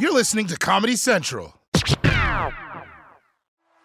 You're listening to Comedy Central.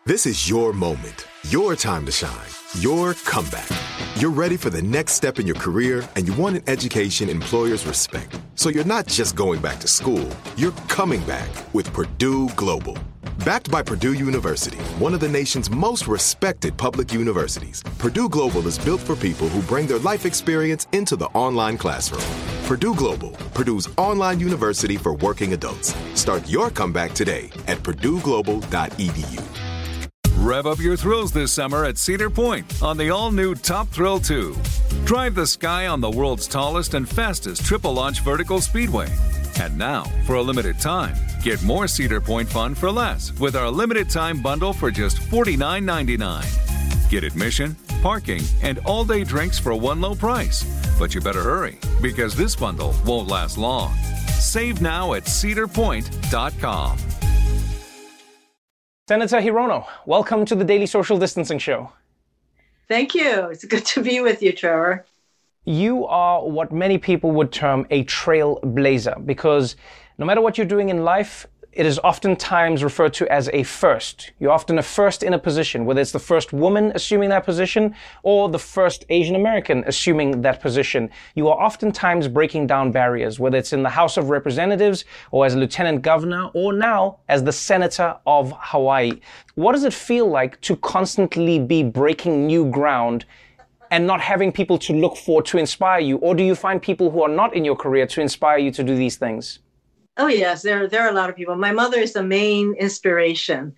This is your moment, your time to shine, your comeback. You're ready for the next step in your career, and you want an education employers respect. So you're not just going back to school, you're coming back with Purdue Global. Backed by Purdue University, one of the nation's most respected public universities, Purdue Global is built for people who bring their life experience into the online classroom. Purdue Global, Purdue's online university for working adults. Start your comeback today at purdueglobal.edu. Rev up your thrills this summer at Cedar Point on the all new Top Thrill 2. Drive the sky on the world's tallest and fastest triple launch vertical speedway. And now, for a limited time, get more Cedar Point fun for less with our limited time bundle for just $49.99. Get admission, parking, and all day drinks for one low price. But you better hurry because this bundle won't last long. Save now at cedarpoint.com. Senator Hirono, welcome to the Daily Social Distancing Show. Thank you. It's good to be with you, Trevor. You are what many people would term a trailblazer because no matter what you're doing in life, it is oftentimes referred to as a first. You're often a first in a position, whether it's the first woman assuming that position or the first Asian American assuming that position. You are oftentimes breaking down barriers, whether it's in the House of Representatives or as a lieutenant governor or now as the senator of Hawaii. What does it feel like to constantly be breaking new ground and not having people to look for to inspire you? Or do you find people who are not in your career to inspire you to do these things? Oh yes, there there are a lot of people. My mother is the main inspiration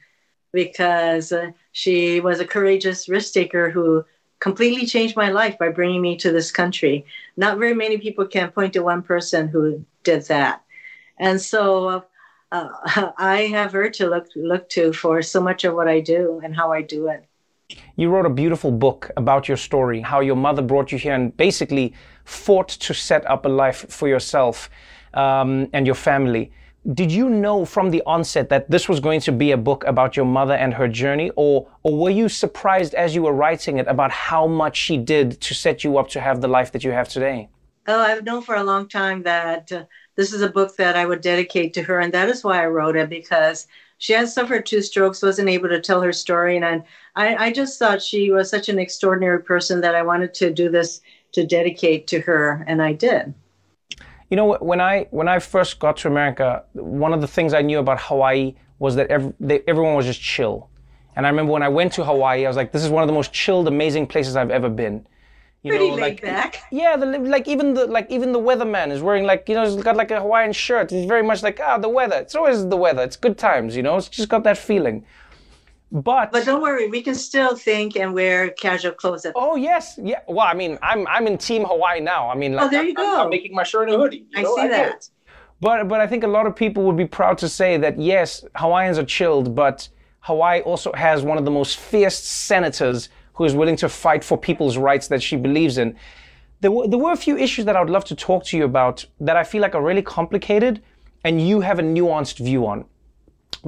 because uh, she was a courageous risk taker who completely changed my life by bringing me to this country. Not very many people can point to one person who did that, and so uh, I have her to look look to for so much of what I do and how I do it. You wrote a beautiful book about your story, how your mother brought you here and basically fought to set up a life for yourself um, and your family. Did you know from the onset that this was going to be a book about your mother and her journey, or, or were you surprised as you were writing it about how much she did to set you up to have the life that you have today? Oh, I've known for a long time that uh, this is a book that I would dedicate to her, and that is why I wrote it because she had suffered two strokes, wasn't able to tell her story, and I, I just thought she was such an extraordinary person that I wanted to do this to dedicate to her, and I did. You know, when I when I first got to America, one of the things I knew about Hawaii was that every, they, everyone was just chill. And I remember when I went to Hawaii, I was like, this is one of the most chilled, amazing places I've ever been. You Pretty know, laid like, back. Yeah, the, like even the like even the weatherman is wearing like you know he's got like a Hawaiian shirt. He's very much like ah the weather. It's always the weather. It's good times. You know, it's just got that feeling. But but don't worry, we can still think and wear casual clothes. At oh yes, yeah. Well, I mean, I'm I'm in Team Hawaii now. I mean, oh, like, oh there you I'm, go. I'm, making my shirt and a hoodie. I know? see I that. But but I think a lot of people would be proud to say that yes, Hawaiians are chilled, but Hawaii also has one of the most fierce senators who is willing to fight for people's rights that she believes in. There were, there were a few issues that I would love to talk to you about that I feel like are really complicated and you have a nuanced view on.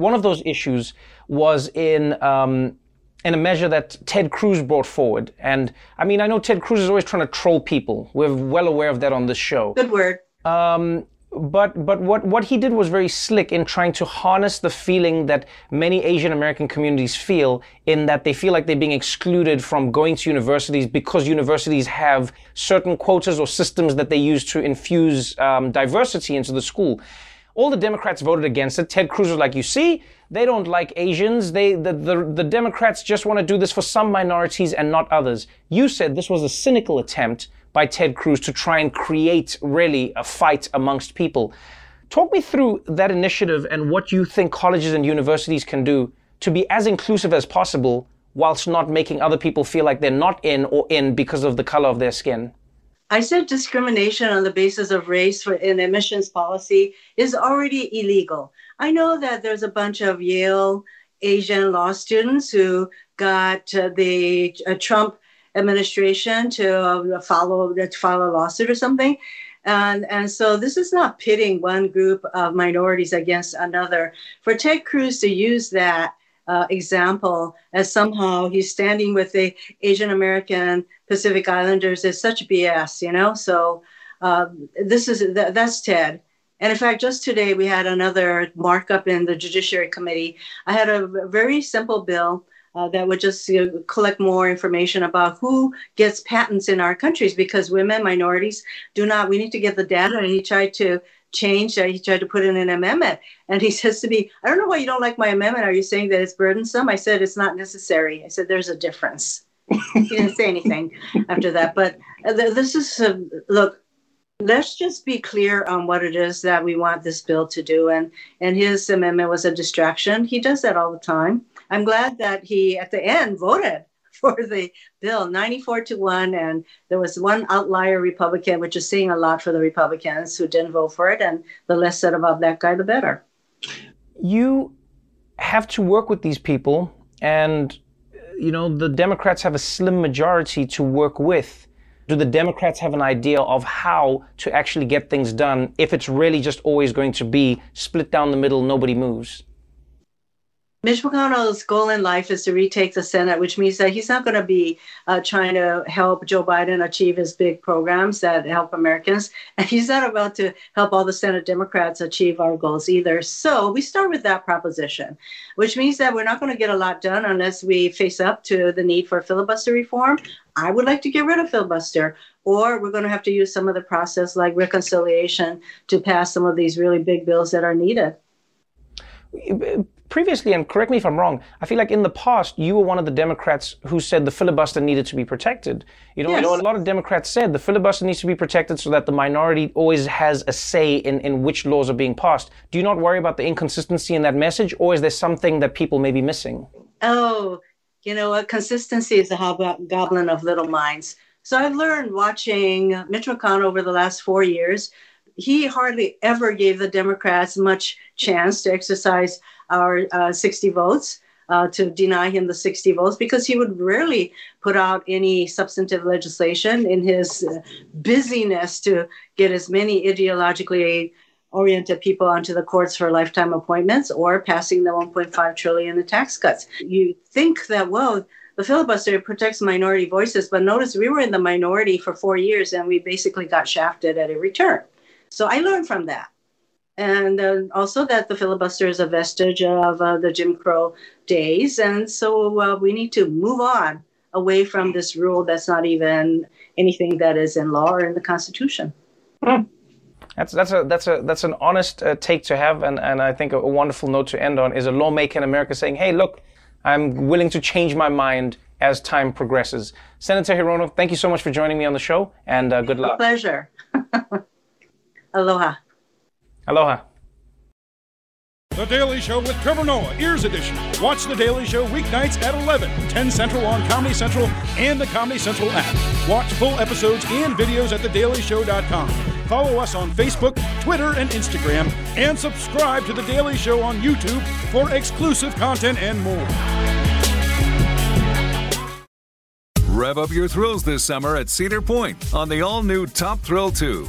One of those issues was in um, in a measure that Ted Cruz brought forward. And I mean, I know Ted Cruz is always trying to troll people. We're well aware of that on this show. Good word. Um, but but what, what he did was very slick in trying to harness the feeling that many Asian American communities feel in that they feel like they're being excluded from going to universities because universities have certain quotas or systems that they use to infuse um, diversity into the school. All the Democrats voted against it. Ted Cruz was like, you see, they don't like Asians. They, the, the, the Democrats just want to do this for some minorities and not others. You said this was a cynical attempt by Ted Cruz to try and create really a fight amongst people. Talk me through that initiative and what you think colleges and universities can do to be as inclusive as possible whilst not making other people feel like they're not in or in because of the color of their skin. I said discrimination on the basis of race for in admissions policy is already illegal. I know that there's a bunch of Yale Asian law students who got uh, the uh, Trump administration to uh, follow to file a lawsuit or something. And, and so this is not pitting one group of minorities against another. For Ted Cruz to use that uh, example as somehow he's standing with the Asian American Pacific Islanders is such BS, you know. So uh, this is that, that's Ted, And in fact, just today we had another markup in the Judiciary Committee. I had a very simple bill uh, that would just you know, collect more information about who gets patents in our countries because women, minorities do not. We need to get the data. And he tried to change. Uh, he tried to put in an amendment, and he says to me, "I don't know why you don't like my amendment. Are you saying that it's burdensome?" I said, "It's not necessary." I said, "There's a difference." he didn't say anything after that, but uh, this is uh, look let's just be clear on what it is that we want this bill to do and and his amendment was a distraction he does that all the time i'm glad that he at the end voted for the bill 94 to 1 and there was one outlier republican which is saying a lot for the republicans who didn't vote for it. And the less said about that guy the better. You have to work with these people. And you know the democrats have a slim majority to work with. Do the Democrats have an idea of how to actually get things done if it's really just always going to be split down the middle, nobody moves? Mitch McConnell's goal in life is to retake the Senate, which means that he's not going to be uh, trying to help Joe Biden achieve his big programs that help Americans. And he's not about to help all the Senate Democrats achieve our goals either. So we start with that proposition, which means that we're not going to get a lot done unless we face up to the need for filibuster reform. I would like to get rid of filibuster, or we're going to have to use some of the process like reconciliation to pass some of these really big bills that are needed previously, and correct me if I'm wrong, I feel like in the past you were one of the Democrats who said the filibuster needed to be protected. You know, yes. a lot of Democrats said the filibuster needs to be protected so that the minority always has a say in, in which laws are being passed. Do you not worry about the inconsistency in that message, or is there something that people may be missing? Oh, you know what? Consistency is a hobgoblin of little minds. So I've learned watching Mitch McConnell over the last four years. He hardly ever gave the Democrats much chance to exercise our uh, 60 votes. Uh, to deny him the 60 votes because he would rarely put out any substantive legislation in his uh, busyness to get as many ideologically oriented people onto the courts for lifetime appointments or passing the 1.5 trillion in tax cuts. You think that well, the filibuster protects minority voices, but notice we were in the minority for four years and we basically got shafted at every turn. So I learned from that and uh, also that the filibuster is a vestige of uh, the Jim Crow days. And so uh, we need to move on away from this rule that's not even anything that is in law or in the Constitution. Hmm. That's that's a that's a that's an honest uh, take to have, and, and I think a, a wonderful note to end on is a lawmaker in America saying, "Hey, look, I'm willing to change my mind as time progresses." Senator Hirono, thank you so much for joining me on the show, and uh, good luck. A pleasure. Aloha. Aloha. The Daily Show with Trevor Noah, Ears Edition. Watch The Daily Show weeknights at 11, 10 Central on Comedy Central and the Comedy Central app. Watch full episodes and videos at thedailyshow.com. Follow us on Facebook, Twitter, and Instagram, and subscribe to The Daily Show on YouTube for exclusive content and more. Rev up your thrills this summer at Cedar Point on the all new Top Thrill 2.